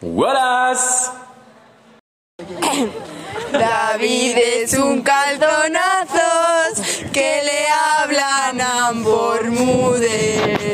¡Buenas! David es un calzonazos que le hablan a Bormudel.